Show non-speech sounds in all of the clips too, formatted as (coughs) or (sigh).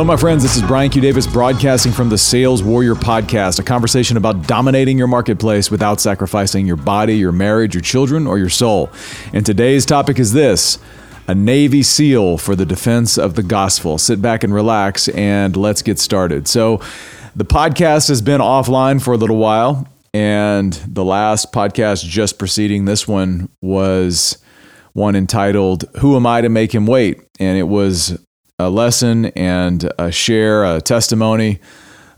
Hello, my friends. This is Brian Q. Davis broadcasting from the Sales Warrior Podcast, a conversation about dominating your marketplace without sacrificing your body, your marriage, your children, or your soul. And today's topic is this a Navy SEAL for the defense of the gospel. Sit back and relax, and let's get started. So, the podcast has been offline for a little while, and the last podcast just preceding this one was one entitled Who Am I to Make Him Wait? And it was a lesson and a share, a testimony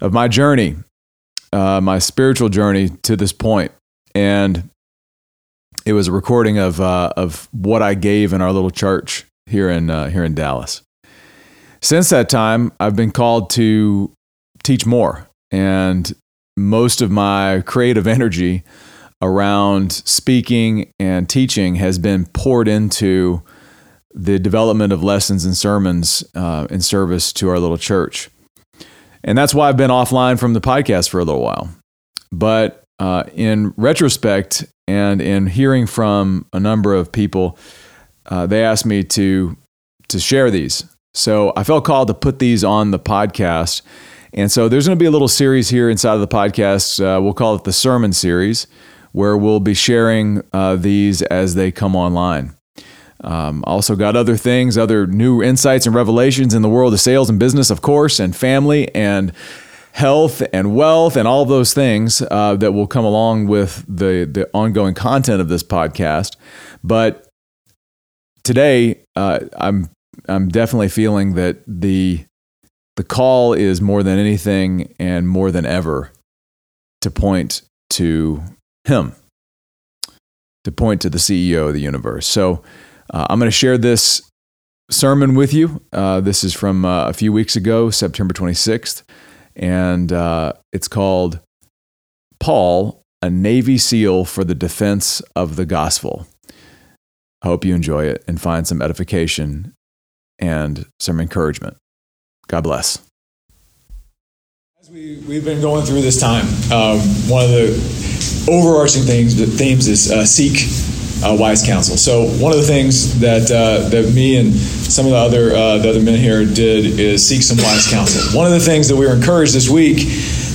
of my journey, uh, my spiritual journey to this point. And it was a recording of, uh, of what I gave in our little church here in, uh, here in Dallas. Since that time, I've been called to teach more. And most of my creative energy around speaking and teaching has been poured into the development of lessons and sermons uh, in service to our little church. And that's why I've been offline from the podcast for a little while. But uh, in retrospect and in hearing from a number of people, uh, they asked me to to share these. So I felt called to put these on the podcast. And so there's going to be a little series here inside of the podcast. Uh, we'll call it the sermon series, where we'll be sharing uh, these as they come online. Um, also, got other things, other new insights and revelations in the world of sales and business, of course, and family and health and wealth and all those things uh, that will come along with the, the ongoing content of this podcast. But today, uh, I'm I'm definitely feeling that the the call is more than anything and more than ever to point to Him, to point to the CEO of the universe. So uh, I'm going to share this sermon with you. Uh, this is from uh, a few weeks ago, September 26th, and uh, it's called Paul, a Navy SEAL for the Defense of the Gospel. I hope you enjoy it and find some edification and some encouragement. God bless. As we, we've been going through this time, um, one of the overarching things, the themes is uh, seek uh, wise counsel. So one of the things that uh, that me and some of the other uh, the other men here did is seek some wise counsel. One of the things that we were encouraged this week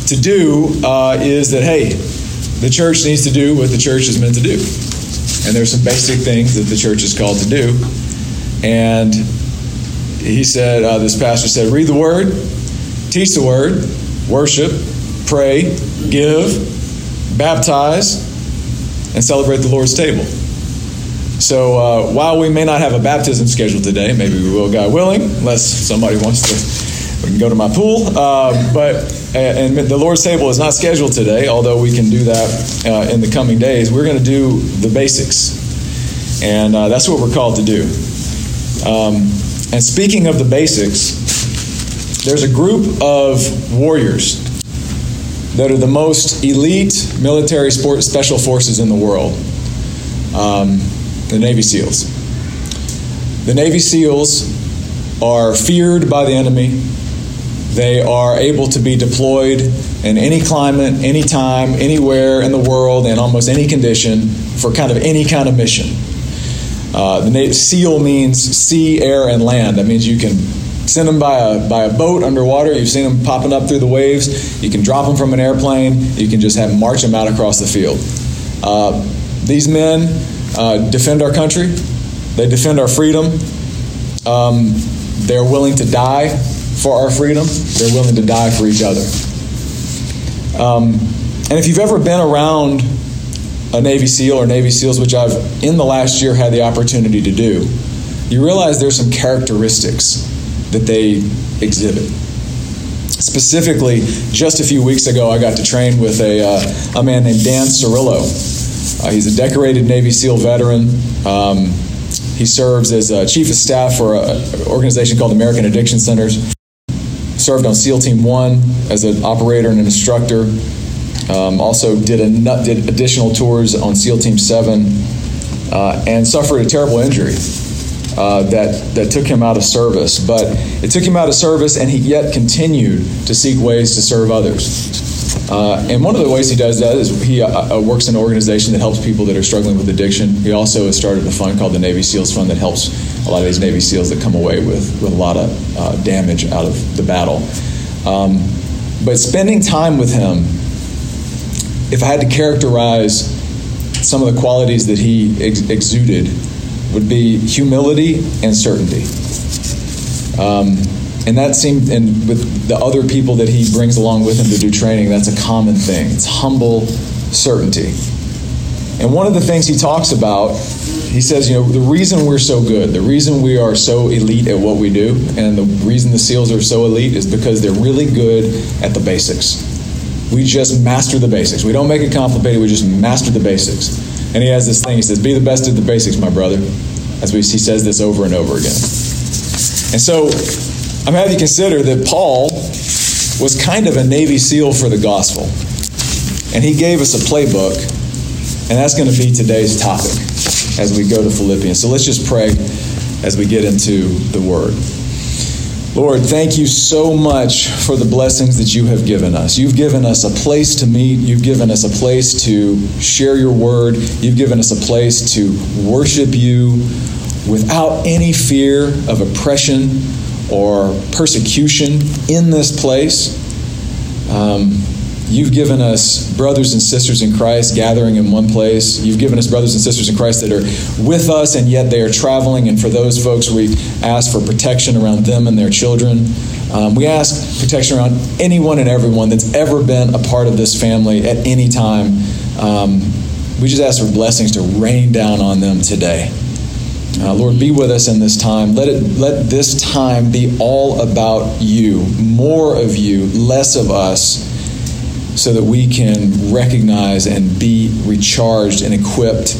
to do uh, is that hey, the church needs to do what the church is meant to do, and there's some basic things that the church is called to do. And he said, uh, this pastor said, read the word, teach the word, worship, pray, give, baptize, and celebrate the Lord's table. So uh, while we may not have a baptism scheduled today, maybe we will, God willing, unless somebody wants to, we can go to my pool. Uh, but and the Lord's table is not scheduled today, although we can do that uh, in the coming days. We're going to do the basics, and uh, that's what we're called to do. Um, and speaking of the basics, there's a group of warriors that are the most elite military sport special forces in the world. Um, the Navy SEALs. The Navy SEALs are feared by the enemy. They are able to be deployed in any climate, any time, anywhere in the world, in almost any condition for kind of any kind of mission. Uh, the Navy SEAL means sea, air, and land. That means you can send them by a, by a boat underwater. You've seen them popping up through the waves. You can drop them from an airplane. You can just have march them out across the field. Uh, these men uh, defend our country, they defend our freedom. Um, they're willing to die for our freedom, they're willing to die for each other. Um, and if you've ever been around a Navy SEAL or Navy SEALs, which I've in the last year had the opportunity to do, you realize there's some characteristics that they exhibit. Specifically, just a few weeks ago, I got to train with a, uh, a man named Dan Cerrillo. Uh, he's a decorated Navy SEAL veteran. Um, he serves as a chief of staff for an organization called American Addiction Centers. Served on SEAL Team 1 as an operator and an instructor. Um, also did, a, did additional tours on SEAL Team 7 uh, and suffered a terrible injury uh, that, that took him out of service. But it took him out of service, and he yet continued to seek ways to serve others. Uh, and one of the ways he does that is he uh, uh, works in an organization that helps people that are struggling with addiction. He also has started a fund called the Navy SEALs Fund that helps a lot of these Navy SEALs that come away with, with a lot of uh, damage out of the battle. Um, but spending time with him, if I had to characterize some of the qualities that he ex- exuded, would be humility and certainty. Um, and that seemed, and with the other people that he brings along with him to do training, that's a common thing. It's humble certainty. And one of the things he talks about, he says, you know, the reason we're so good, the reason we are so elite at what we do, and the reason the SEALs are so elite is because they're really good at the basics. We just master the basics. We don't make it complicated, we just master the basics. And he has this thing, he says, be the best at the basics, my brother. As we, he says this over and over again. And so I'm having you consider that Paul was kind of a Navy SEAL for the gospel. And he gave us a playbook, and that's going to be today's topic as we go to Philippians. So let's just pray as we get into the word. Lord, thank you so much for the blessings that you have given us. You've given us a place to meet. You've given us a place to share your word. You've given us a place to worship you without any fear of oppression or persecution in this place. Um, you've given us brothers and sisters in Christ gathering in one place. You've given us brothers and sisters in Christ that are with us and yet they are traveling. And for those folks, we ask for protection around them and their children. Um, we ask protection around anyone and everyone that's ever been a part of this family at any time. Um, we just ask for blessings to rain down on them today. Uh, Lord, be with us in this time. Let it let this time be all about you, more of you, less of us, so that we can recognize and be recharged and equipped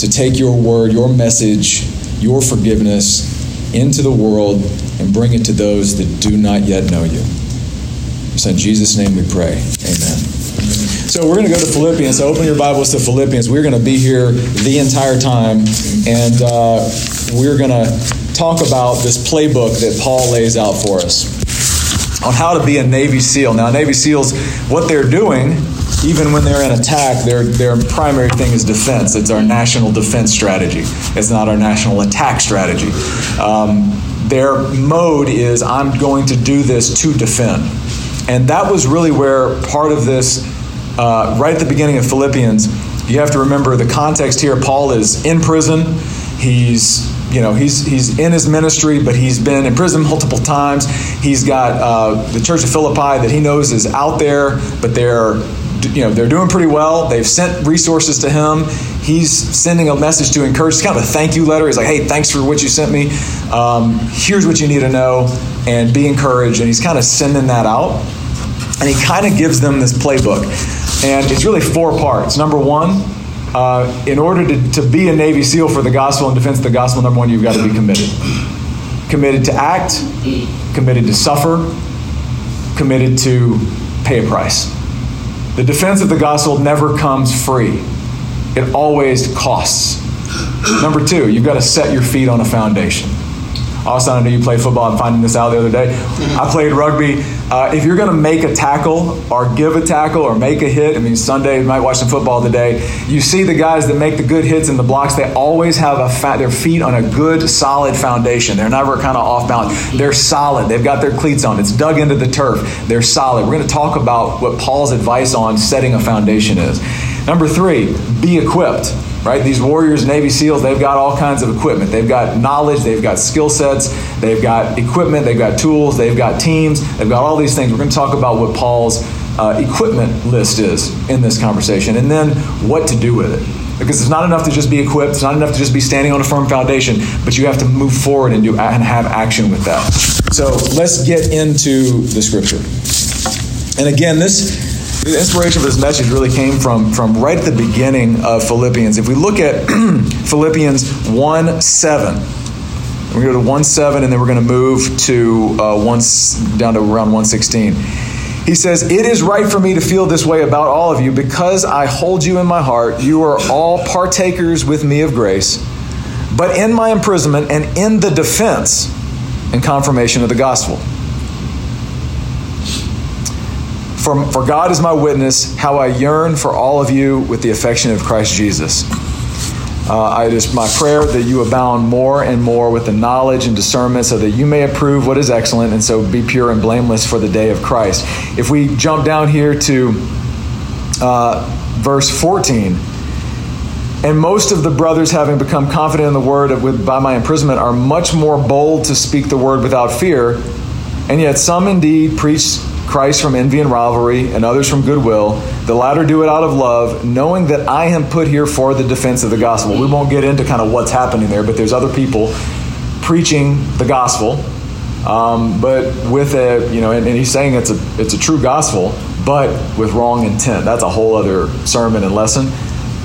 to take your word, your message, your forgiveness into the world and bring it to those that do not yet know you. So in Jesus' name we pray. Amen. So we're going to go to Philippians. So open your Bibles to Philippians. We're going to be here the entire time, and uh, we're going to talk about this playbook that Paul lays out for us on how to be a Navy SEAL. Now, Navy SEALs, what they're doing, even when they're in attack, their their primary thing is defense. It's our national defense strategy. It's not our national attack strategy. Um, their mode is I'm going to do this to defend. And that was really where part of this uh, right at the beginning of Philippians, you have to remember the context here. Paul is in prison. He's you know he's he's in his ministry, but he's been in prison multiple times. He's got uh, the Church of Philippi that he knows is out there, but they're you know they're doing pretty well. They've sent resources to him. He's sending a message to encourage. It's kind of a thank you letter. He's like, hey, thanks for what you sent me. Um, here's what you need to know, and be encouraged. And he's kind of sending that out, and he kind of gives them this playbook. And it's really four parts. Number one, uh, in order to, to be a Navy SEAL for the gospel and defense of the gospel, number one, you've got to be committed. Committed to act, committed to suffer, committed to pay a price. The defense of the gospel never comes free, it always costs. Number two, you've got to set your feet on a foundation. Austin, I know you play football. I'm finding this out the other day. I played rugby. Uh, if you're going to make a tackle or give a tackle or make a hit, I mean, Sunday, you might watch some football today. You see the guys that make the good hits and the blocks, they always have a fa- their feet on a good, solid foundation. They're never kind of off balance. They're solid. They've got their cleats on. It's dug into the turf. They're solid. We're going to talk about what Paul's advice on setting a foundation is. Number three, be equipped right? These warriors, Navy SEALs, they've got all kinds of equipment. They've got knowledge, they've got skill sets, they've got equipment, they've got tools, they've got teams, they've got all these things. We're going to talk about what Paul's uh, equipment list is in this conversation and then what to do with it. Because it's not enough to just be equipped, it's not enough to just be standing on a firm foundation, but you have to move forward and do and have action with that. So let's get into the scripture. And again, this the inspiration for this message really came from, from right at the beginning of Philippians. If we look at (clears throat) Philippians 1 7, we're going to go to 1 7, and then we're going to move to uh, one, down to around 116. He says, It is right for me to feel this way about all of you because I hold you in my heart. You are all partakers with me of grace. But in my imprisonment and in the defense and confirmation of the gospel. For, for God is my witness, how I yearn for all of you with the affection of Christ Jesus. Uh, it is my prayer that you abound more and more with the knowledge and discernment so that you may approve what is excellent and so be pure and blameless for the day of Christ. If we jump down here to uh, verse 14, and most of the brothers, having become confident in the word with, by my imprisonment, are much more bold to speak the word without fear. And yet some indeed preach Christ from envy and rivalry, and others from goodwill. The latter do it out of love, knowing that I am put here for the defense of the gospel. We won't get into kind of what's happening there, but there's other people preaching the gospel, um, but with a you know, and, and he's saying it's a it's a true gospel, but with wrong intent. That's a whole other sermon and lesson.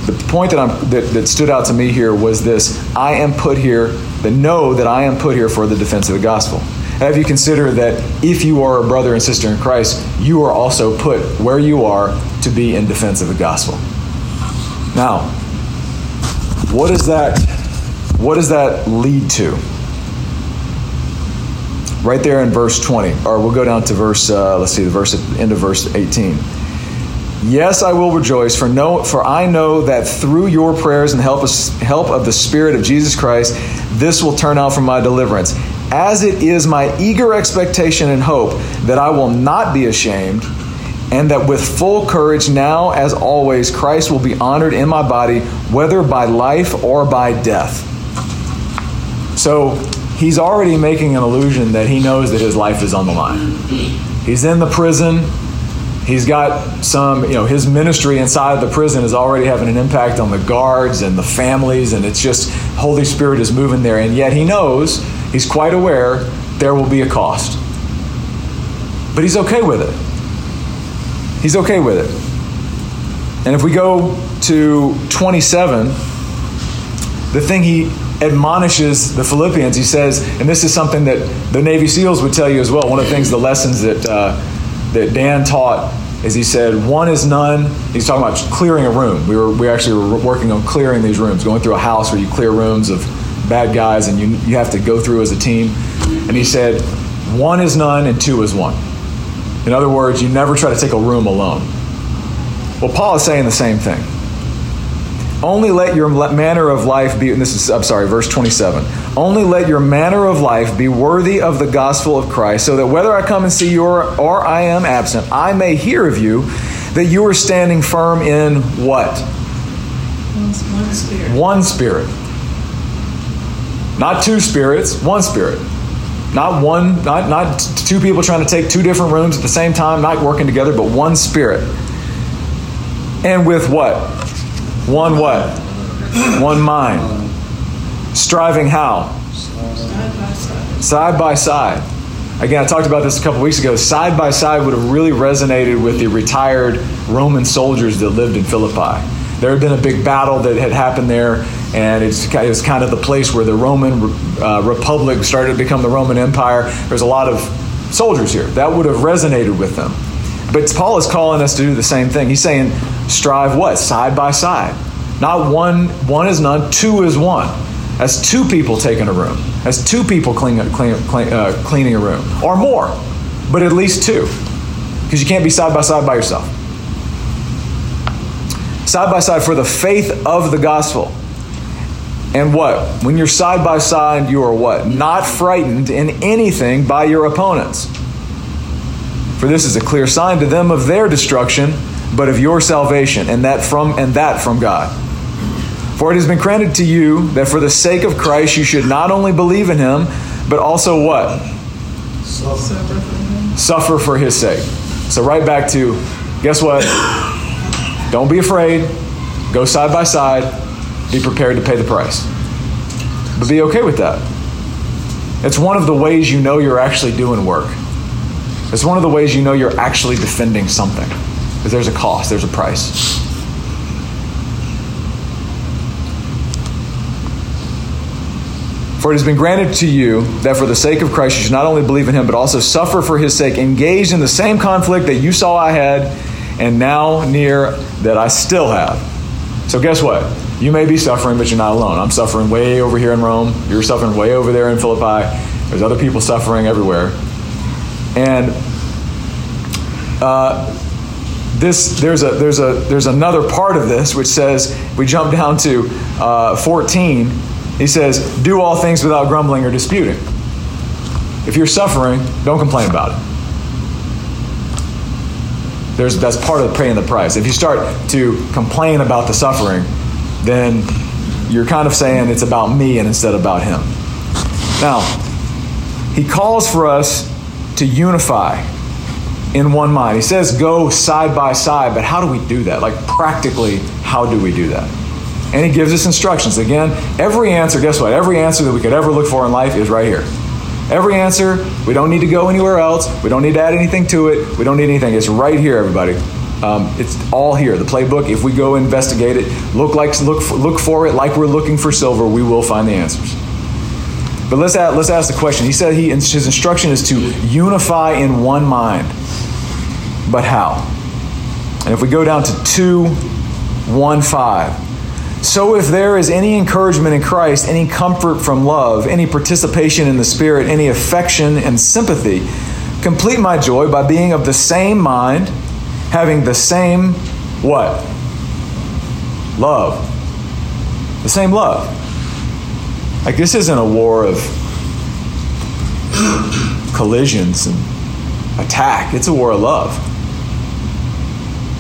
The point that, I'm, that, that stood out to me here was this I am put here, that know that I am put here for the defense of the gospel. Have you consider that if you are a brother and sister in Christ, you are also put where you are to be in defense of the gospel. Now, what does that what does that lead to? Right there in verse 20, or we'll go down to verse, uh, let's see, the verse end of verse 18. Yes, I will rejoice, for no, for I know that through your prayers and help, help of the Spirit of Jesus Christ, this will turn out for my deliverance as it is my eager expectation and hope that I will not be ashamed, and that with full courage, now as always, Christ will be honored in my body, whether by life or by death. So he's already making an illusion that he knows that his life is on the line. He's in the prison. He's got some, you know, his ministry inside of the prison is already having an impact on the guards and the families, and it's just Holy Spirit is moving there. And yet he knows He's quite aware there will be a cost. But he's okay with it. He's okay with it. And if we go to 27, the thing he admonishes the Philippians, he says, and this is something that the Navy SEALs would tell you as well. One of the things, the lessons that, uh, that Dan taught is he said, one is none. He's talking about clearing a room. We were we actually were working on clearing these rooms, going through a house where you clear rooms of bad guys and you, you have to go through as a team. And he said, one is none and two is one. In other words, you never try to take a room alone. Well, Paul is saying the same thing. Only let your manner of life be, and this is, I'm sorry, verse 27. Only let your manner of life be worthy of the gospel of Christ, so that whether I come and see you or, or I am absent, I may hear of you that you are standing firm in what? One spirit. One spirit not two spirits, one spirit. Not one, not, not two people trying to take two different rooms at the same time, not working together, but one spirit. And with what? One what? One mind. Striving how? Side by side. Side by side. Again, I talked about this a couple weeks ago. Side by side would have really resonated with the retired Roman soldiers that lived in Philippi. There had been a big battle that had happened there and it's, kind of the place where the Roman uh, Republic started to become the Roman Empire. There's a lot of soldiers here. That would have resonated with them. But Paul is calling us to do the same thing. He's saying, strive what? Side by side. Not one, one is none, two is one. That's two people taking a room. That's two people clean, clean, clean, uh, cleaning a room, or more, but at least two. Because you can't be side by side by yourself. Side by side for the faith of the gospel. And what? When you're side by side, you are what? Not frightened in anything by your opponents. For this is a clear sign to them of their destruction, but of your salvation, and that from and that from God. For it has been granted to you that for the sake of Christ you should not only believe in him, but also what? Suffer for. Suffer for his sake. So right back to guess what? (coughs) Don't be afraid. Go side by side be prepared to pay the price. But be okay with that. It's one of the ways you know you're actually doing work. It's one of the ways you know you're actually defending something. Because there's a cost, there's a price. For it has been granted to you that for the sake of Christ you should not only believe in him, but also suffer for his sake, engaged in the same conflict that you saw I had, and now near that I still have. So, guess what? You may be suffering, but you're not alone. I'm suffering way over here in Rome. You're suffering way over there in Philippi. There's other people suffering everywhere. And uh, this there's a there's a there's another part of this which says we jump down to uh, 14 he says do all things without grumbling or disputing if you're suffering don't complain about it there's that's part of paying the price if you start to complain about the suffering then you're kind of saying it's about me and instead about him now he calls for us to unify in one mind. He says go side by side, but how do we do that? Like practically, how do we do that? And he gives us instructions. Again, every answer, guess what? Every answer that we could ever look for in life is right here. Every answer, we don't need to go anywhere else. We don't need to add anything to it. We don't need anything. It's right here, everybody. Um, it's all here. The playbook. If we go investigate it, look like look for, look for it like we're looking for silver, we will find the answers. But let's ask, let's ask the question. He said he his instruction is to unify in one mind. But how? And if we go down to two, one five. So if there is any encouragement in Christ, any comfort from love, any participation in the Spirit, any affection and sympathy, complete my joy by being of the same mind, having the same what? Love. The same love. Like this isn't a war of (clears throat) collisions and attack. It's a war of love.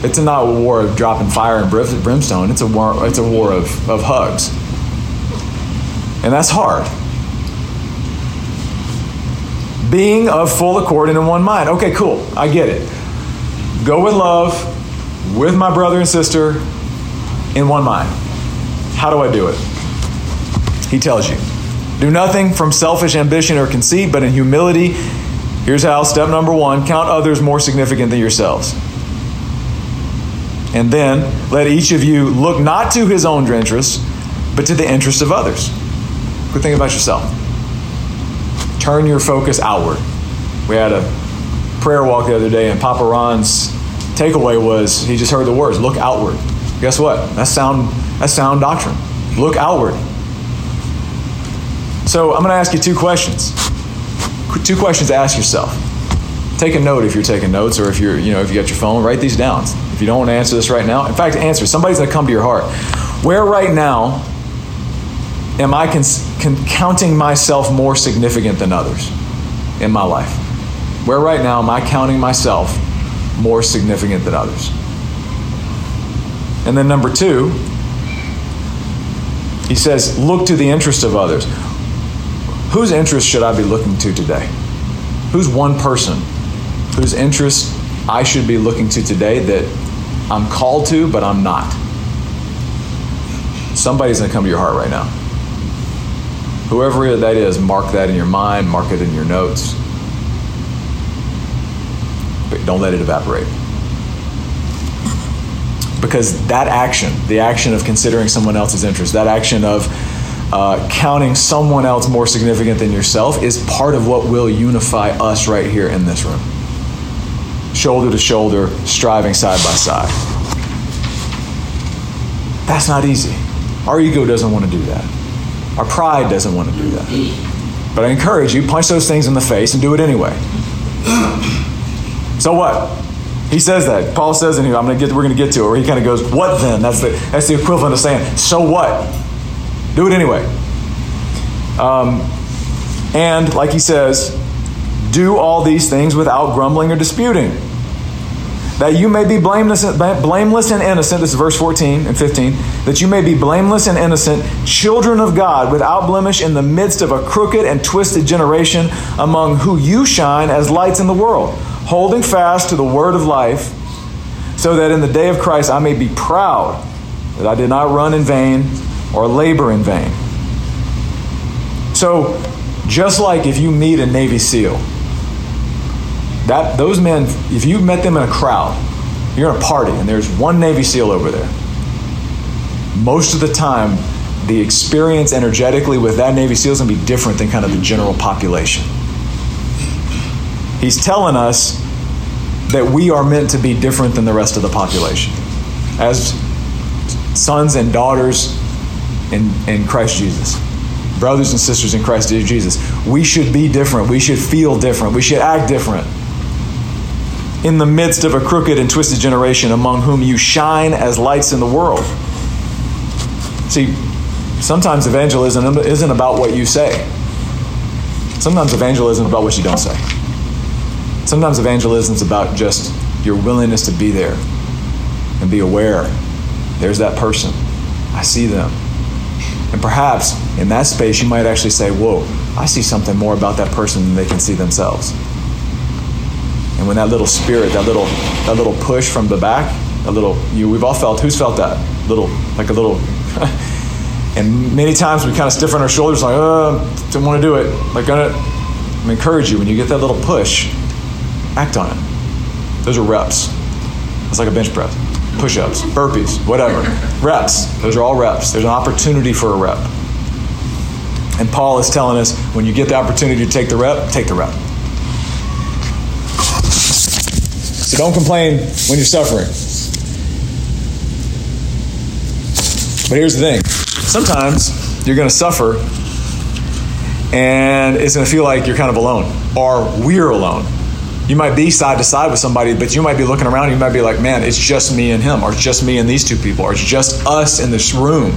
It's not a war of dropping fire and brimstone. It's a war. It's a war of, of hugs, and that's hard. Being of full accord and in one mind. Okay, cool. I get it. Go with love, with my brother and sister, in one mind. How do I do it? He tells you. Do nothing from selfish ambition or conceit, but in humility. Here's how. Step number one count others more significant than yourselves. And then let each of you look not to his own interests, but to the interests of others. Quit thinking about yourself. Turn your focus outward. We had a prayer walk the other day, and Papa Ron's takeaway was he just heard the words, look outward. Guess what? That's sound, that's sound doctrine. Look outward. So I'm going to ask you two questions. Two questions to ask yourself. Take a note if you're taking notes, or if you're, you know, if you got your phone, write these down. If you don't want to answer this right now, in fact, answer. Somebody's going to come to your heart. Where right now am I cons- con- counting myself more significant than others in my life? Where right now am I counting myself more significant than others? And then number two, he says, look to the interest of others. Whose interest should I be looking to today? Who's one person whose interest I should be looking to today that I'm called to, but I'm not. Somebody's going to come to your heart right now. Whoever that is, mark that in your mind, mark it in your notes. Don't let it evaporate. Because that action, the action of considering someone else's interest, that action of uh, counting someone else more significant than yourself, is part of what will unify us right here in this room shoulder to shoulder, striving side by side. That's not easy. Our ego doesn't want to do that. Our pride doesn't want to do that. But I encourage you, punch those things in the face and do it anyway. So what? He says that. Paul says in here, I'm gonna get we're gonna get to it, where he kind of goes, What then? That's the that's the equivalent of saying, so what? Do it anyway. Um, and like he says, do all these things without grumbling or disputing. That you may be blameless, blameless and innocent, this is verse 14 and 15, that you may be blameless and innocent, children of God, without blemish in the midst of a crooked and twisted generation, among who you shine as lights in the world, holding fast to the word of life, so that in the day of Christ I may be proud that I did not run in vain or labor in vain. So, just like if you meet a Navy SEAL, that those men, if you met them in a crowd, you're in a party and there's one Navy SEAL over there. Most of the time, the experience energetically with that Navy SEAL is going to be different than kind of the general population. He's telling us that we are meant to be different than the rest of the population as sons and daughters in, in Christ Jesus. Brothers and sisters in Christ Jesus. We should be different. We should feel different. We should act different. in the midst of a crooked and twisted generation among whom you shine as lights in the world. See, sometimes evangelism isn't about what you say. Sometimes evangelism is about what you don't say. Sometimes evangelism is about just your willingness to be there and be aware. There's that person. I see them. And perhaps in that space, you might actually say, Whoa, I see something more about that person than they can see themselves. And when that little spirit, that little, that little push from the back, a little, you, we've all felt, who's felt that? Little, like a little, (laughs) and many times we kind of stiffen our shoulders, like, uh, oh, don't want to do it. Like, gonna, I encourage you, when you get that little push, act on it. Those are reps. It's like a bench press, push ups, burpees, whatever. reps. Those are all reps. There's an opportunity for a rep. And Paul is telling us when you get the opportunity to take the rep, take the rep. So don't complain when you're suffering. But here's the thing sometimes you're going to suffer and it's going to feel like you're kind of alone or we're alone. You might be side to side with somebody, but you might be looking around. You might be like, man, it's just me and him, or it's just me and these two people, or it's just us in this room.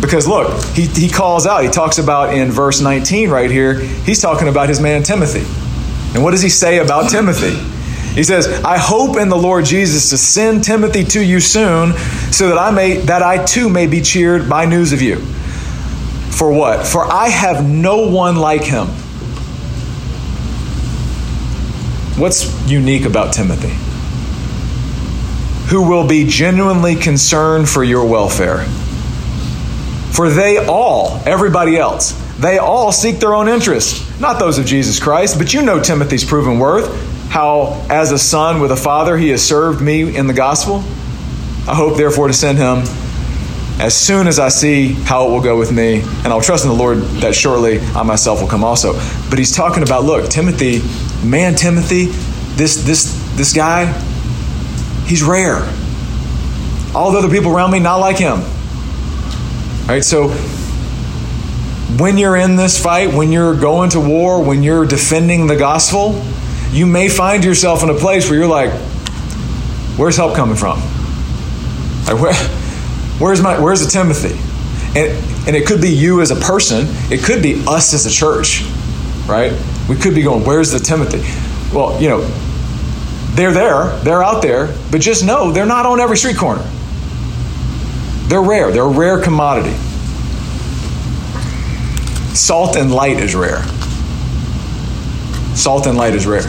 Because look, he, he calls out, he talks about in verse 19 right here, he's talking about his man Timothy. And what does he say about Timothy? He says, I hope in the Lord Jesus to send Timothy to you soon, so that I may that I too may be cheered by news of you. For what? For I have no one like him. What's unique about Timothy? Who will be genuinely concerned for your welfare. For they all, everybody else, they all seek their own interest, not those of Jesus Christ, but you know Timothy's proven worth, how as a son with a father he has served me in the gospel. I hope therefore to send him as soon as I see how it will go with me, and I'll trust in the Lord that shortly I myself will come also. But he's talking about, look, Timothy, man, Timothy, this this this guy, he's rare. All the other people around me not like him. All right, so when you're in this fight, when you're going to war, when you're defending the gospel, you may find yourself in a place where you're like, where's help coming from? Like, where, (laughs) where's my where's the Timothy? And and it could be you as a person, it could be us as a church, right? We could be going, where's the Timothy? Well, you know, they're there, they're out there, but just know they're not on every street corner. They're rare, they're a rare commodity. Salt and light is rare. Salt and light is rare.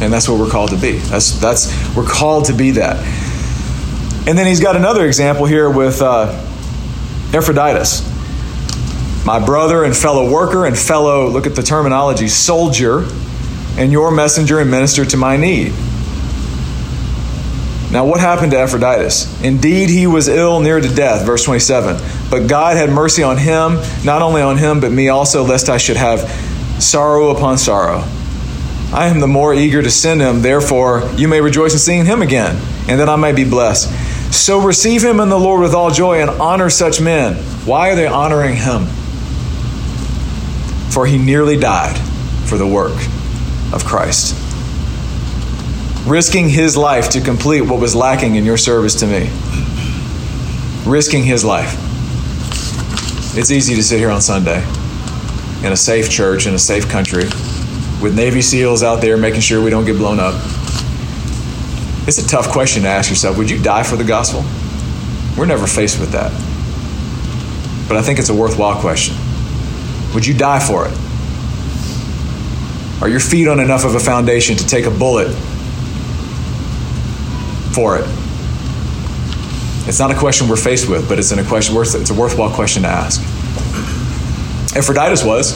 And that's what we're called to be. That's, that's, we're called to be that. And then he's got another example here with uh, Epaphroditus, my brother and fellow worker and fellow, look at the terminology, soldier, and your messenger and minister to my need. Now, what happened to Epaphroditus? Indeed, he was ill near to death, verse 27. But God had mercy on him, not only on him, but me also, lest I should have sorrow upon sorrow. I am the more eager to send him, therefore, you may rejoice in seeing him again, and that I may be blessed. So receive him in the Lord with all joy and honor such men. Why are they honoring him? For he nearly died for the work of Christ, risking his life to complete what was lacking in your service to me. Risking his life. It's easy to sit here on Sunday in a safe church, in a safe country, with Navy SEALs out there making sure we don't get blown up. It's a tough question to ask yourself. Would you die for the gospel? We're never faced with that. But I think it's a worthwhile question. Would you die for it? Are your feet on enough of a foundation to take a bullet for it? It's not a question we're faced with, but it's, a question, it's a worthwhile question to ask. Epaphroditus was,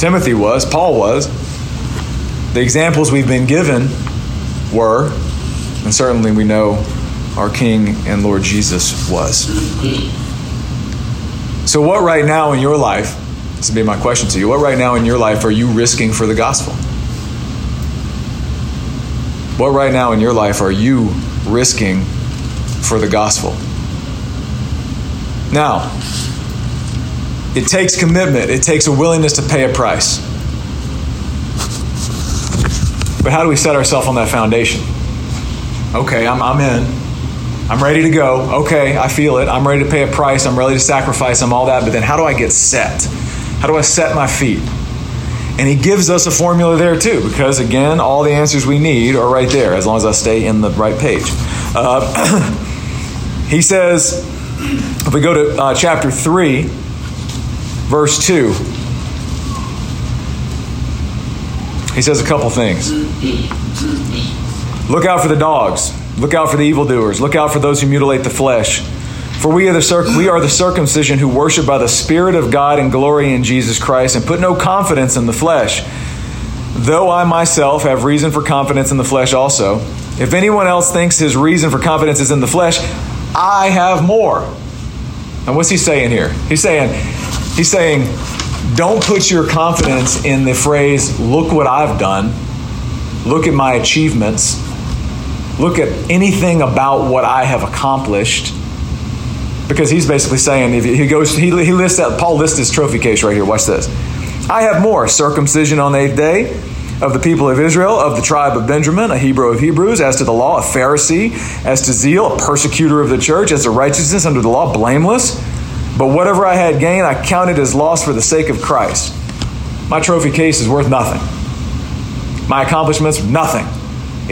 Timothy was, Paul was. The examples we've been given were, and certainly we know our King and Lord Jesus was. So, what right now in your life, this would be my question to you, what right now in your life are you risking for the gospel? What right now in your life are you risking for the gospel? Now, it takes commitment, it takes a willingness to pay a price. But how do we set ourselves on that foundation? Okay, I'm, I'm in. I'm ready to go. Okay, I feel it. I'm ready to pay a price. I'm ready to sacrifice. I'm all that. But then how do I get set? How do I set my feet? And he gives us a formula there too, because again, all the answers we need are right there, as long as I stay in the right page. Uh, (clears throat) he says, if we go to uh, chapter 3, verse 2, he says a couple things. Look out for the dogs. Look out for the evildoers. Look out for those who mutilate the flesh. For we are, the circ- we are the circumcision who worship by the Spirit of God and glory in Jesus Christ and put no confidence in the flesh. Though I myself have reason for confidence in the flesh also. If anyone else thinks his reason for confidence is in the flesh, I have more. And what's he saying here? He's saying, he's saying, don't put your confidence in the phrase, look what I've done, look at my achievements, look at anything about what I have accomplished. Because he's basically saying, if he goes, he, he lists out, Paul lists his trophy case right here. Watch this. I have more circumcision on the eighth day of the people of Israel, of the tribe of Benjamin, a Hebrew of Hebrews, as to the law, a Pharisee, as to zeal, a persecutor of the church, as to righteousness under the law, blameless. But whatever I had gained, I counted as loss for the sake of Christ. My trophy case is worth nothing. My accomplishments, nothing.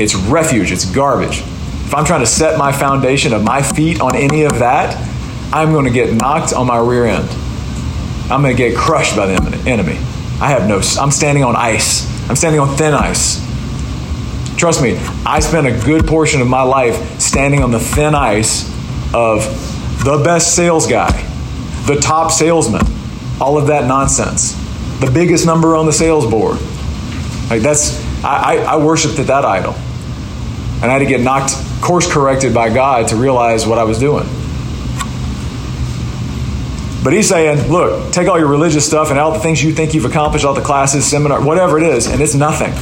It's refuge, it's garbage. If I'm trying to set my foundation of my feet on any of that, I'm going to get knocked on my rear end. I'm going to get crushed by the enemy. I have no, I'm standing on ice. I'm standing on thin ice. Trust me, I spent a good portion of my life standing on the thin ice of the best sales guy, the top salesman, all of that nonsense, the biggest number on the sales board. Like that's, I, I, I worshiped at that idol. And I had to get knocked, course corrected by God to realize what I was doing. But he's saying, look, take all your religious stuff and all the things you think you've accomplished, all the classes, seminar, whatever it is, and it's nothing.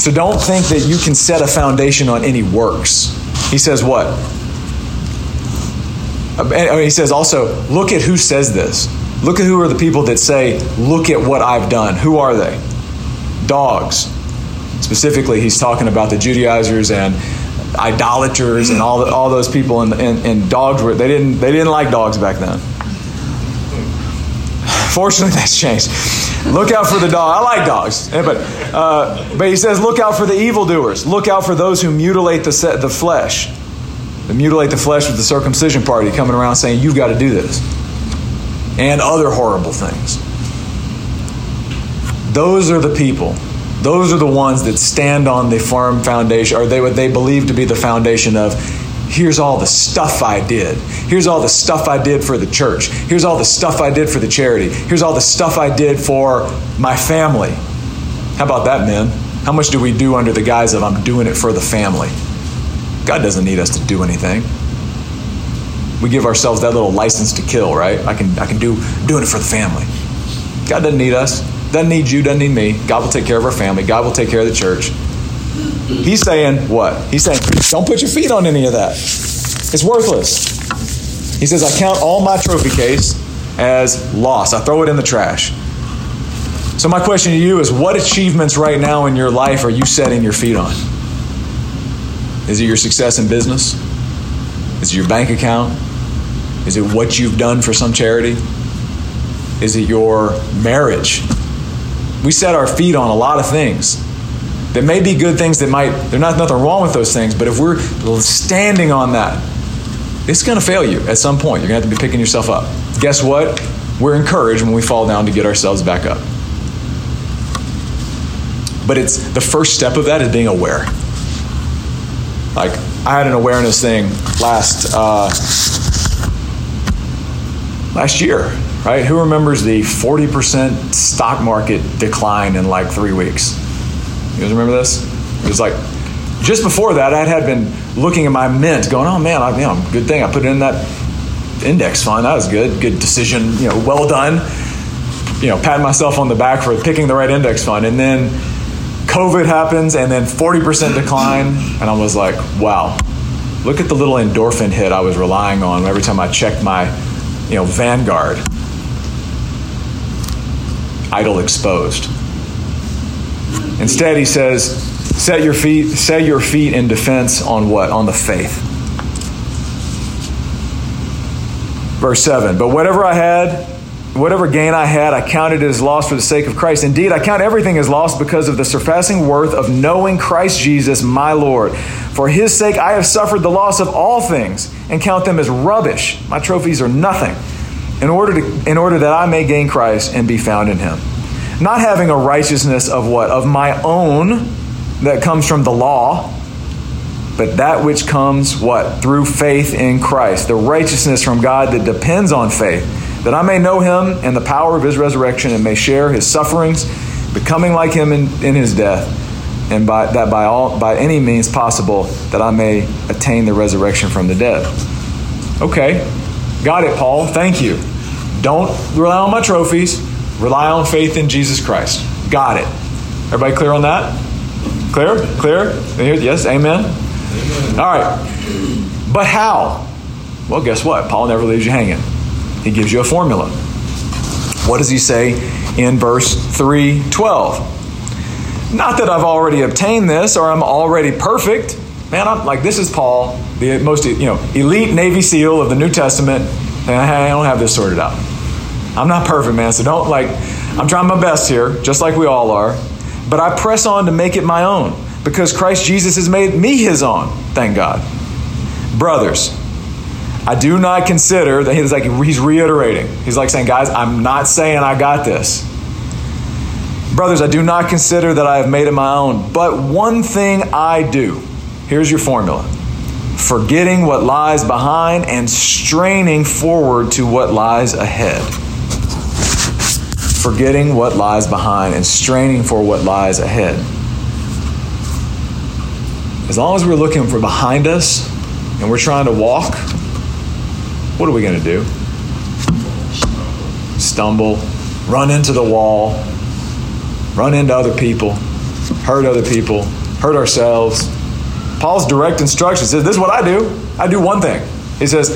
So don't think that you can set a foundation on any works. He says what? He says also, look at who says this. Look at who are the people that say, look at what I've done. Who are they? Dogs. Specifically, he's talking about the Judaizers and idolaters and all, the, all those people and, and, and dogs were they didn't they didn't like dogs back then. Fortunately (laughs) that's changed. Look out for the dog. I like dogs. But uh, but he says look out for the evildoers. Look out for those who mutilate the, set, the flesh. They mutilate the flesh with the circumcision party coming around saying you've got to do this and other horrible things. Those are the people those are the ones that stand on the firm foundation, or they what they believe to be the foundation of here's all the stuff I did. Here's all the stuff I did for the church. Here's all the stuff I did for the charity. Here's all the stuff I did for my family. How about that, men? How much do we do under the guise of I'm doing it for the family? God doesn't need us to do anything. We give ourselves that little license to kill, right? I can I can do I'm doing it for the family. God doesn't need us. Doesn't need you, doesn't need me. God will take care of our family. God will take care of the church. He's saying what? He's saying, don't put your feet on any of that. It's worthless. He says, I count all my trophy case as loss. I throw it in the trash. So, my question to you is what achievements right now in your life are you setting your feet on? Is it your success in business? Is it your bank account? Is it what you've done for some charity? Is it your marriage? We set our feet on a lot of things. There may be good things that might, there's not nothing wrong with those things, but if we're standing on that, it's going to fail you at some point. You're going to have to be picking yourself up. Guess what? We're encouraged when we fall down to get ourselves back up. But it's the first step of that is being aware. Like I had an awareness thing last uh, last year, right? Who remembers the 40% stock market decline in like three weeks? You guys remember this? It was like just before that, I had been looking at my mint, going, "Oh man, I, you know, good thing I put it in that index fund. That was good, good decision. You know, well done. You know, patting myself on the back for picking the right index fund." And then COVID happens, and then 40% decline, and I was like, "Wow, look at the little endorphin hit I was relying on every time I checked my, you know, Vanguard." Idol exposed. Instead, he says, set your feet, set your feet in defense on what? On the faith. Verse 7 But whatever I had, whatever gain I had, I counted it as loss for the sake of Christ. Indeed, I count everything as loss because of the surpassing worth of knowing Christ Jesus, my Lord. For his sake, I have suffered the loss of all things and count them as rubbish. My trophies are nothing, in order, to, in order that I may gain Christ and be found in him. Not having a righteousness of what? Of my own that comes from the law but that which comes what? Through faith in Christ, the righteousness from God that depends on faith, that I may know him and the power of his resurrection and may share his sufferings, becoming like him in, in his death, and by that by all by any means possible that I may attain the resurrection from the dead. Okay. Got it, Paul. Thank you. Don't rely on my trophies. Rely on faith in Jesus Christ. Got it. Everybody clear on that? Clear? Clear? Yes, amen. All right. But how? Well, guess what? Paul never leaves you hanging. He gives you a formula. What does he say in verse 312? Not that I've already obtained this or I'm already perfect. Man, I'm like this is Paul, the most you know elite Navy SEAL of the New Testament, and I don't have this sorted out. I'm not perfect, man. So don't like. I'm trying my best here, just like we all are. But I press on to make it my own because Christ Jesus has made me his own. Thank God. Brothers, I do not consider that he's like he's reiterating. He's like saying, guys, I'm not saying I got this. Brothers, I do not consider that I have made it my own, but one thing I do. Here's your formula. Forgetting what lies behind and straining forward to what lies ahead. Forgetting what lies behind and straining for what lies ahead. As long as we're looking for behind us and we're trying to walk, what are we going to do? Stumble, run into the wall, run into other people, hurt other people, hurt ourselves. Paul's direct instruction says, This is what I do. I do one thing. He says,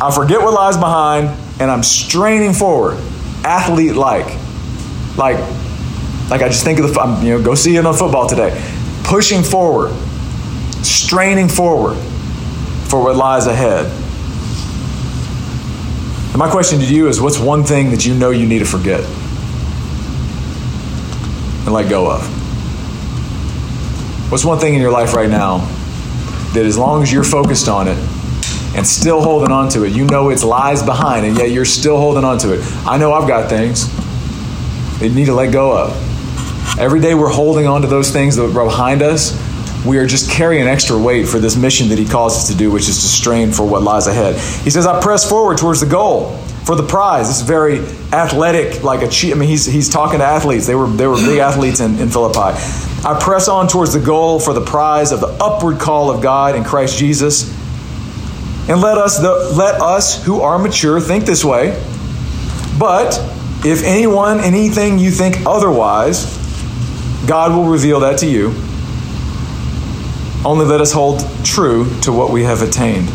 I forget what lies behind and I'm straining forward, athlete like. Like, like I just think of the, you know, go see it on football today. Pushing forward, straining forward for what lies ahead. And my question to you is what's one thing that you know you need to forget and let go of? What's one thing in your life right now that as long as you're focused on it and still holding on to it, you know it's lies behind and yet you're still holding on to it? I know I've got things that need to let go of. Every day we're holding on to those things that are behind us we are just carrying extra weight for this mission that he calls us to do, which is to strain for what lies ahead. He says, I press forward towards the goal for the prize. This is very athletic, like a cheat. I mean, he's, he's talking to athletes. They were, they were big athletes in, in Philippi. I press on towards the goal for the prize of the upward call of God in Christ Jesus. And let us, the, let us who are mature think this way. But if anyone, anything you think otherwise, God will reveal that to you. Only let us hold true to what we have attained.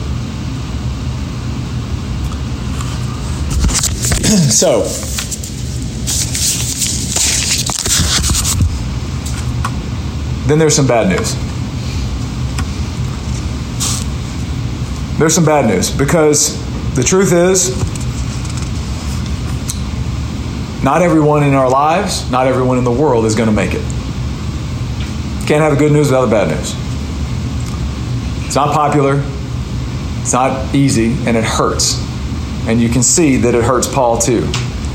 (clears throat) so, then there's some bad news. There's some bad news because the truth is, not everyone in our lives, not everyone in the world is going to make it. Can't have the good news without the bad news. It's not popular, it's not easy, and it hurts. And you can see that it hurts Paul too.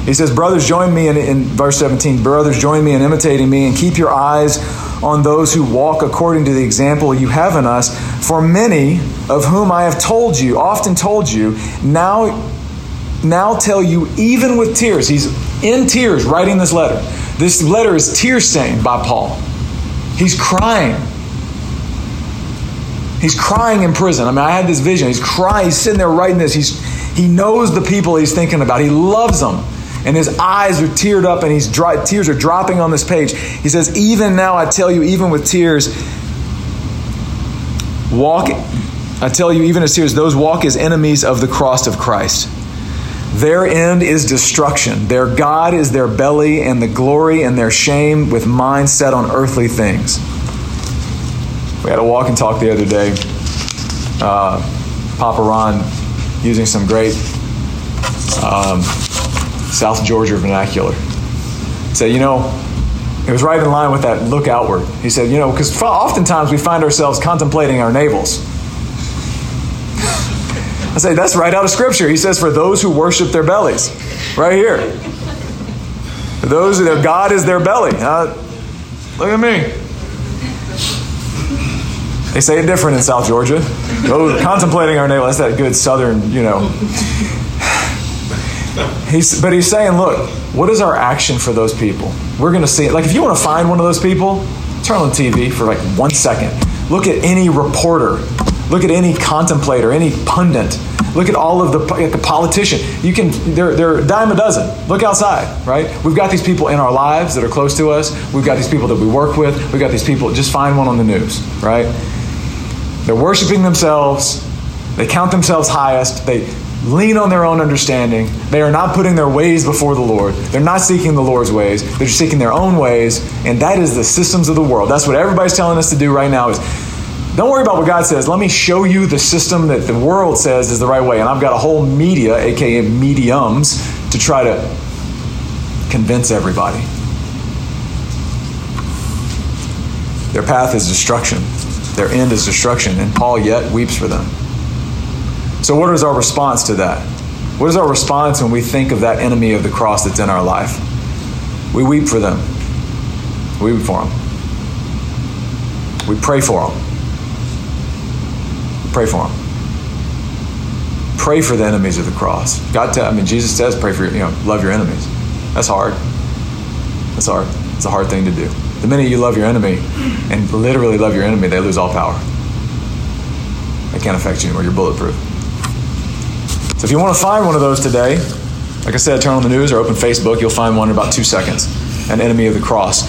He says, Brothers, join me in, in, verse 17. Brothers, join me in imitating me and keep your eyes on those who walk according to the example you have in us. For many of whom I have told you, often told you, now, now tell you, even with tears. He's in tears writing this letter. This letter is tear stained by Paul. He's crying He's crying in prison. I mean, I had this vision. He's crying. He's sitting there writing this. He's, he knows the people he's thinking about. He loves them. And his eyes are teared up and he's dry, tears are dropping on this page. He says, Even now I tell you, even with tears, walk, I tell you, even as tears, those walk as enemies of the cross of Christ. Their end is destruction. Their God is their belly, and the glory and their shame with minds set on earthly things. We had a walk and talk the other day. Uh, Papa Ron using some great um, South Georgia vernacular. He Said, you know, it was right in line with that look outward. He said, you know, because oftentimes we find ourselves contemplating our navels. I say, that's right out of Scripture. He says, for those who worship their bellies. Right here. For those who their God is their belly. Uh, look at me. They say it different in South Georgia. Those contemplating our navel. That's that good southern, you know. He's, but he's saying, look, what is our action for those people? We're going to see it. Like, if you want to find one of those people, turn on TV for like one second. Look at any reporter Look at any contemplator, any pundit. Look at all of the, the politician. You can they're they're a dime a dozen. Look outside, right? We've got these people in our lives that are close to us. We've got these people that we work with. We've got these people. Just find one on the news, right? They're worshiping themselves. They count themselves highest. They lean on their own understanding. They are not putting their ways before the Lord. They're not seeking the Lord's ways. They're seeking their own ways, and that is the systems of the world. That's what everybody's telling us to do right now is don't worry about what God says. Let me show you the system that the world says is the right way. And I've got a whole media, aka mediums, to try to convince everybody. Their path is destruction. Their end is destruction. And Paul yet weeps for them. So, what is our response to that? What is our response when we think of that enemy of the cross that's in our life? We weep for them. We weep for them. We pray for them. Pray for them. Pray for the enemies of the cross. God, tell, I mean, Jesus says, pray for you know, love your enemies. That's hard. That's hard. It's a hard thing to do. The minute you love your enemy and literally love your enemy, they lose all power. They can't affect you anymore. You're bulletproof. So if you want to find one of those today, like I said, turn on the news or open Facebook. You'll find one in about two seconds. An enemy of the cross.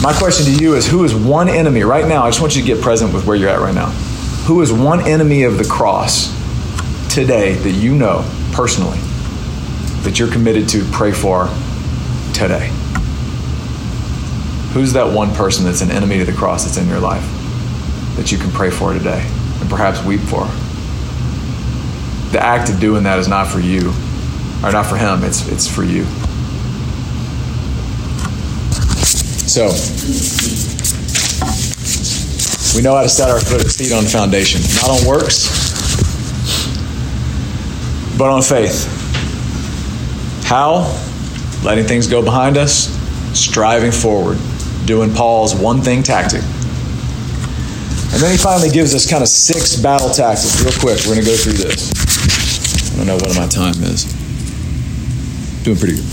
My question to you is who is one enemy right now? I just want you to get present with where you're at right now. Who is one enemy of the cross today that you know personally that you're committed to pray for today? Who's that one person that's an enemy to the cross that's in your life that you can pray for today and perhaps weep for? The act of doing that is not for you, or not for him, it's, it's for you. So, we know how to set our feet on foundation, not on works, but on faith. How? Letting things go behind us, striving forward, doing Paul's one thing tactic. And then he finally gives us kind of six battle tactics, real quick. We're going to go through this. I don't know what my time is. Doing pretty good.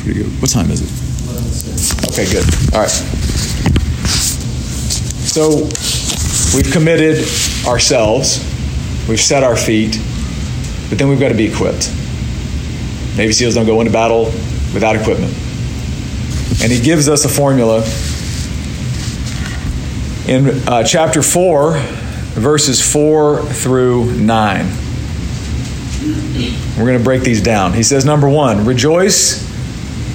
Pretty good. What time is it? Okay, good. All right. So we've committed ourselves, we've set our feet, but then we've got to be equipped. Navy SEALs don't go into battle without equipment. And he gives us a formula in uh, chapter 4, verses 4 through 9. We're going to break these down. He says, number one, rejoice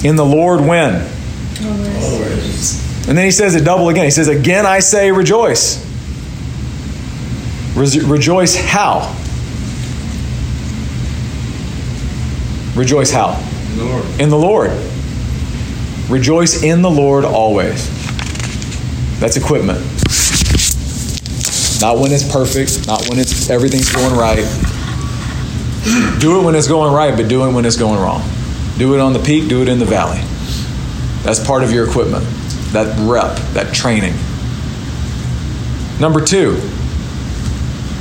in the Lord when? Always. And then he says it double again. He says, Again I say rejoice. Re- rejoice how? Rejoice how? Lord. In the Lord. Rejoice in the Lord always. That's equipment. Not when it's perfect, not when it's everything's going right. Do it when it's going right, but do it when it's going wrong. Do it on the peak, do it in the valley. That's part of your equipment that rep, that training. Number two,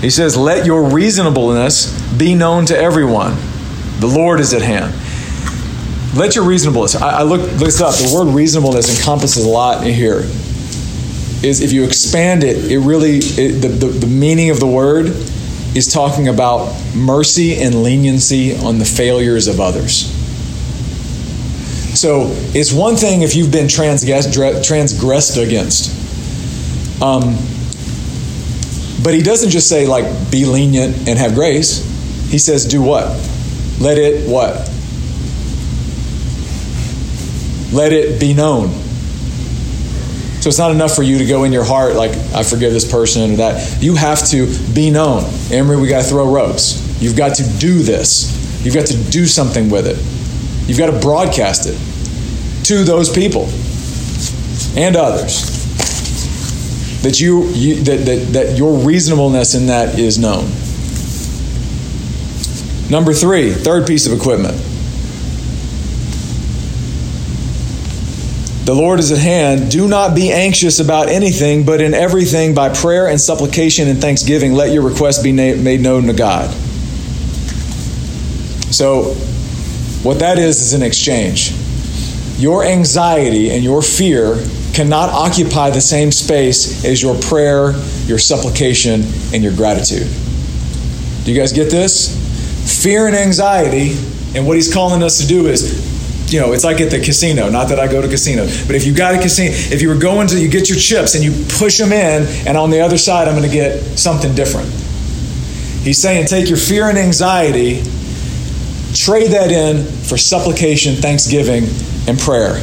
he says, Let your reasonableness be known to everyone. The Lord is at hand. Let your reasonableness, I, I this up. The word reasonableness encompasses a lot here. Is if you expand it, it really, it, the, the, the meaning of the word is talking about mercy and leniency on the failures of others. So it's one thing if you've been transgressed, transgressed against. Um, but he doesn't just say, like, be lenient and have grace. He says, do what? let it what? Let it be known. So it's not enough for you to go in your heart like I forgive this person or that. You have to be known. Emery, we got to throw ropes. You've got to do this. You've got to do something with it. You've got to broadcast it to those people and others that you, you that, that, that your reasonableness in that is known. Number three, third piece of equipment. The Lord is at hand. Do not be anxious about anything, but in everything, by prayer and supplication and thanksgiving, let your requests be made known to God. So, what that is is an exchange. Your anxiety and your fear cannot occupy the same space as your prayer, your supplication, and your gratitude. Do you guys get this? Fear and anxiety, and what he's calling us to do is you know, it's like at the casino. Not that I go to casino, but if you got a casino, if you were going to, you get your chips and you push them in, and on the other side, I'm going to get something different. He's saying, take your fear and anxiety, trade that in for supplication, thanksgiving, and prayer.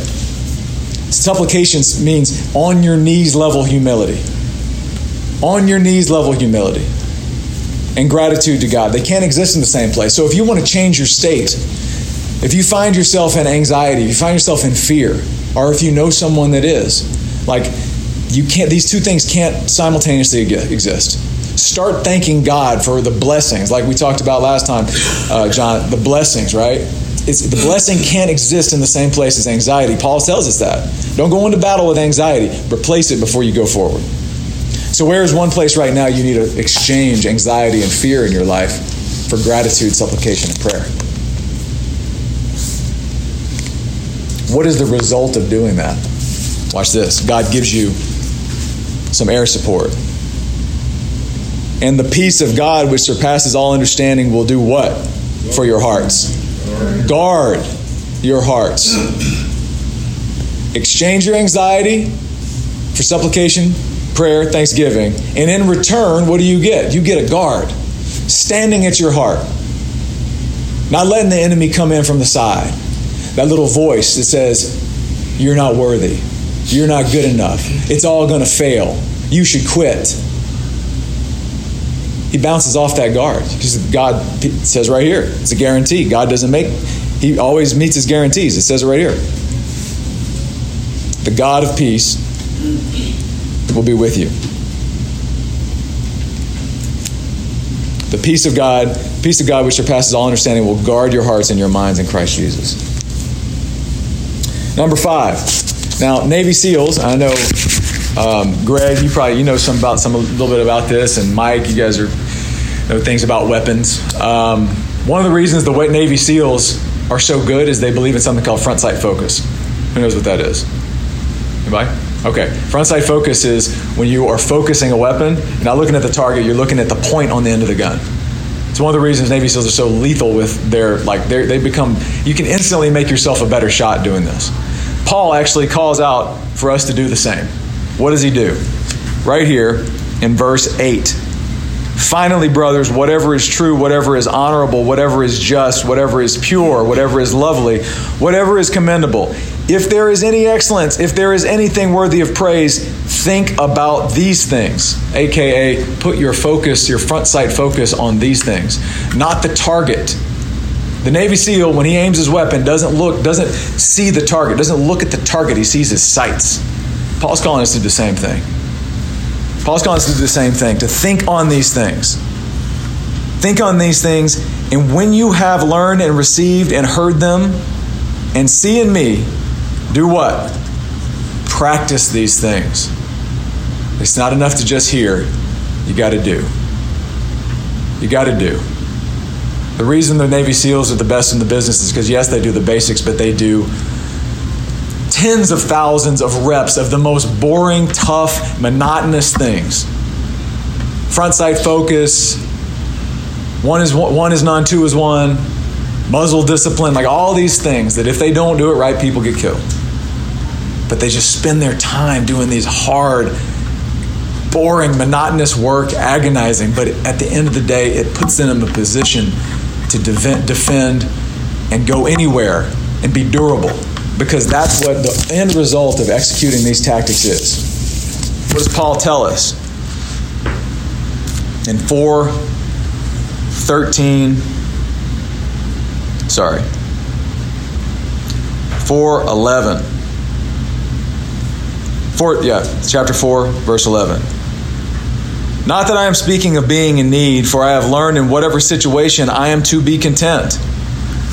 Supplication means on your knees level humility. On your knees level humility and gratitude to God. They can't exist in the same place. So if you want to change your state, if you find yourself in anxiety, if you find yourself in fear, or if you know someone that is, like you can't these two things can't simultaneously exist. Start thanking God for the blessings, like we talked about last time, uh, John. The blessings, right? It's, the blessing can't exist in the same place as anxiety. Paul tells us that. Don't go into battle with anxiety. Replace it before you go forward. So, where is one place right now you need to exchange anxiety and fear in your life for gratitude, supplication, and prayer? What is the result of doing that? Watch this. God gives you some air support. And the peace of God, which surpasses all understanding, will do what for your hearts? Guard your hearts. Exchange your anxiety for supplication, prayer, thanksgiving. And in return, what do you get? You get a guard standing at your heart, not letting the enemy come in from the side. That little voice that says, You're not worthy. You're not good enough. It's all going to fail. You should quit. He bounces off that guard because God says right here, it's a guarantee. God doesn't make, He always meets His guarantees. It says it right here. The God of peace will be with you. The peace of God, peace of God which surpasses all understanding, will guard your hearts and your minds in Christ Jesus. Number five. Now, Navy SEALs. I know, um, Greg, you probably you know some about some a little bit about this, and Mike, you guys are know things about weapons. Um, one of the reasons the Navy SEALs are so good is they believe in something called front sight focus. Who knows what that is? Anybody? Okay. Front sight focus is when you are focusing a weapon, not looking at the target, you're looking at the point on the end of the gun. It's one of the reasons Navy SEALs are so lethal with their, like, they become, you can instantly make yourself a better shot doing this. Paul actually calls out for us to do the same. What does he do? Right here in verse 8. Finally, brothers, whatever is true, whatever is honorable, whatever is just, whatever is pure, whatever is lovely, whatever is commendable, if there is any excellence, if there is anything worthy of praise, think about these things. AKA, put your focus, your front sight focus on these things, not the target. The Navy SEAL, when he aims his weapon, doesn't look, doesn't see the target, doesn't look at the target, he sees his sights. Paul's calling us to do the same thing. Paul's calling us to do the same thing, to think on these things. Think on these things, and when you have learned and received and heard them, and see in me, do what? Practice these things. It's not enough to just hear, you got to do. You got to do. The reason the Navy SEALs are the best in the business is because, yes, they do the basics, but they do tens of thousands of reps of the most boring, tough, monotonous things. Front sight focus, one is one is none, two is one, muzzle discipline, like all these things that if they don't do it right, people get killed. But they just spend their time doing these hard, boring, monotonous work, agonizing, but at the end of the day, it puts them in a position to defend and go anywhere and be durable because that's what the end result of executing these tactics is. What does Paul tell us? In 4 13, sorry, 4 11. 4, yeah, chapter 4, verse 11. Not that I am speaking of being in need, for I have learned in whatever situation I am to be content.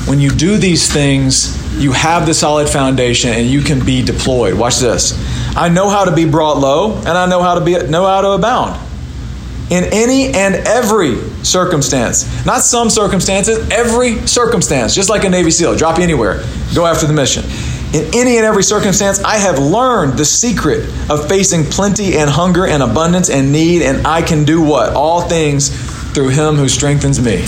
When you do these things, you have the solid foundation and you can be deployed. Watch this. I know how to be brought low, and I know how to be know how to abound. In any and every circumstance. Not some circumstances, every circumstance. Just like a Navy SEAL, drop you anywhere, go after the mission. In any and every circumstance, I have learned the secret of facing plenty and hunger and abundance and need, and I can do what? All things through him who strengthens me.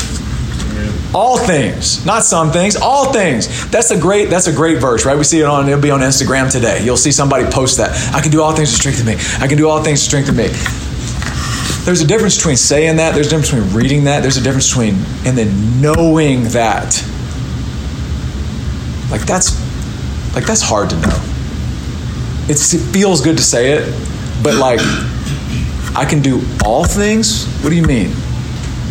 All things, not some things, all things. That's a great, that's a great verse, right? We see it on, it'll be on Instagram today. You'll see somebody post that. I can do all things to strengthen me. I can do all things to strengthen me. There's a difference between saying that, there's a difference between reading that, there's a difference between, and then knowing that. Like that's, like that's hard to know. It's, it feels good to say it, but like, I can do all things? What do you mean?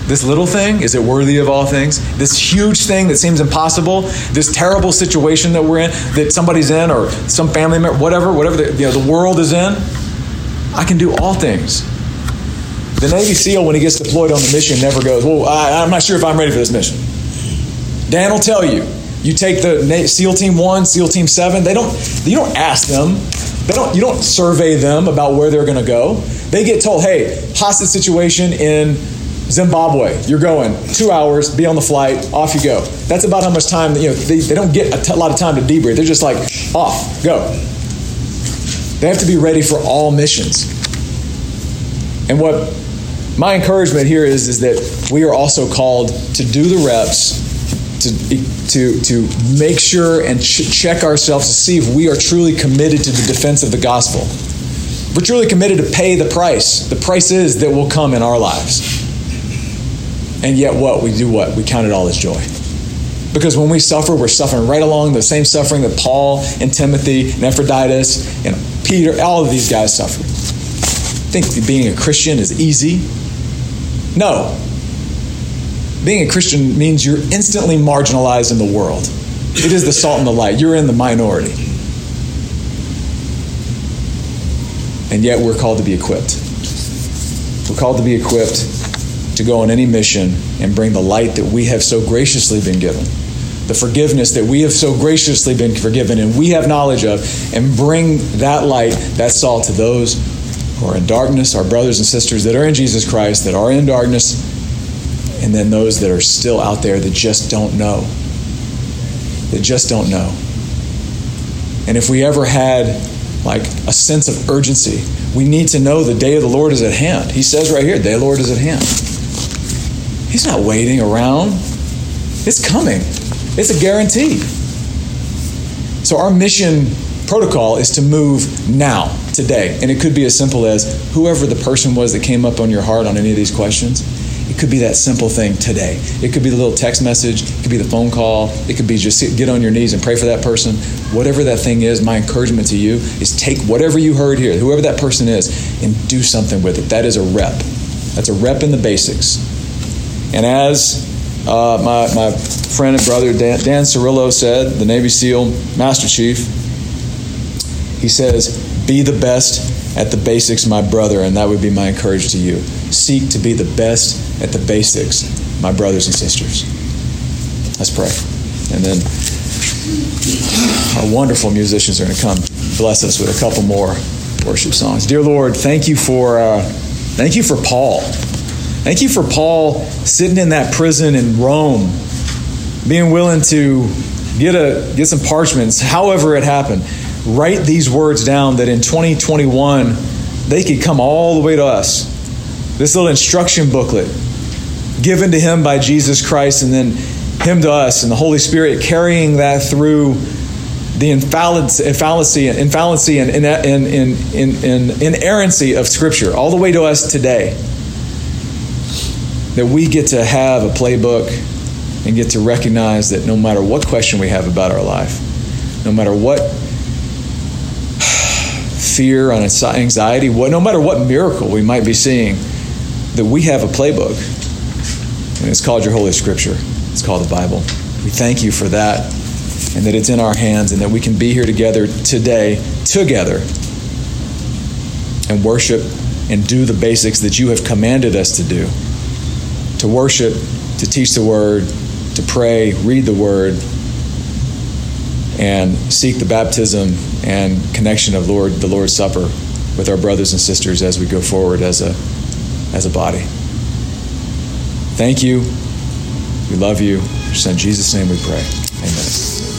This little thing, is it worthy of all things? This huge thing that seems impossible, this terrible situation that we're in, that somebody's in, or some family member, whatever, whatever the, you know, the world is in, I can do all things. The Navy SEAL, when he gets deployed on the mission, never goes, Well, I, I'm not sure if I'm ready for this mission. Dan will tell you. You take the SEAL Team One, SEAL Team Seven. They don't. You don't ask them. They don't. You don't survey them about where they're going to go. They get told, "Hey, hostage situation in Zimbabwe. You're going two hours, be on the flight, off you go. That's about how much time, you know, they, they don't get a t- lot of time to debrief. They're just like, off, go. They have to be ready for all missions. And what my encouragement here is, is that we are also called to do the reps, to, to, to make sure and ch- check ourselves to see if we are truly committed to the defense of the gospel. We're truly committed to pay the price, the prices that will come in our lives. And yet, what? We do what? We count it all as joy. Because when we suffer, we're suffering right along the same suffering that Paul and Timothy and Epaphroditus and Peter, all of these guys suffered. Think being a Christian is easy? No. Being a Christian means you're instantly marginalized in the world. It is the salt and the light. You're in the minority. And yet we're called to be equipped. We're called to be equipped to go on any mission and bring the light that we have so graciously been given, the forgiveness that we have so graciously been forgiven and we have knowledge of, and bring that light, that salt to those who are in darkness, our brothers and sisters that are in Jesus Christ, that are in darkness, and then those that are still out there that just don't know. That just don't know. And if we ever had like a sense of urgency, we need to know the day of the Lord is at hand. He says right here, the day of the Lord is at hand. He's not waiting around. It's coming. It's a guarantee. So our mission protocol is to move now, today. And it could be as simple as whoever the person was that came up on your heart on any of these questions. It could be that simple thing today. It could be the little text message. It could be the phone call. It could be just sit, get on your knees and pray for that person. Whatever that thing is, my encouragement to you is take whatever you heard here, whoever that person is, and do something with it. That is a rep. That's a rep in the basics. And as uh, my, my friend and brother Dan, Dan Cerrillo said, the Navy SEAL Master Chief, he says, Be the best at the basics, my brother, and that would be my encouragement to you. Seek to be the best at the basics, my brothers and sisters. Let's pray. And then our wonderful musicians are going to come bless us with a couple more worship songs. Dear Lord, thank you for uh, thank you for Paul. Thank you for Paul sitting in that prison in Rome, being willing to get a get some parchments, however it happened. Write these words down that in 2021 they could come all the way to us. This little instruction booklet given to him by Jesus Christ and then him to us and the Holy Spirit carrying that through the infallacy, infallacy and inerrancy of Scripture all the way to us today that we get to have a playbook and get to recognize that no matter what question we have about our life, no matter what fear and anxiety, what, no matter what miracle we might be seeing, that we have a playbook. And it's called your Holy Scripture. It's called the Bible. We thank you for that and that it's in our hands and that we can be here together today, together, and worship and do the basics that you have commanded us to do to worship, to teach the word, to pray, read the word, and seek the baptism and connection of Lord the Lord's Supper with our brothers and sisters as we go forward as a as a body. Thank you. We love you. In Jesus' name we pray. Amen.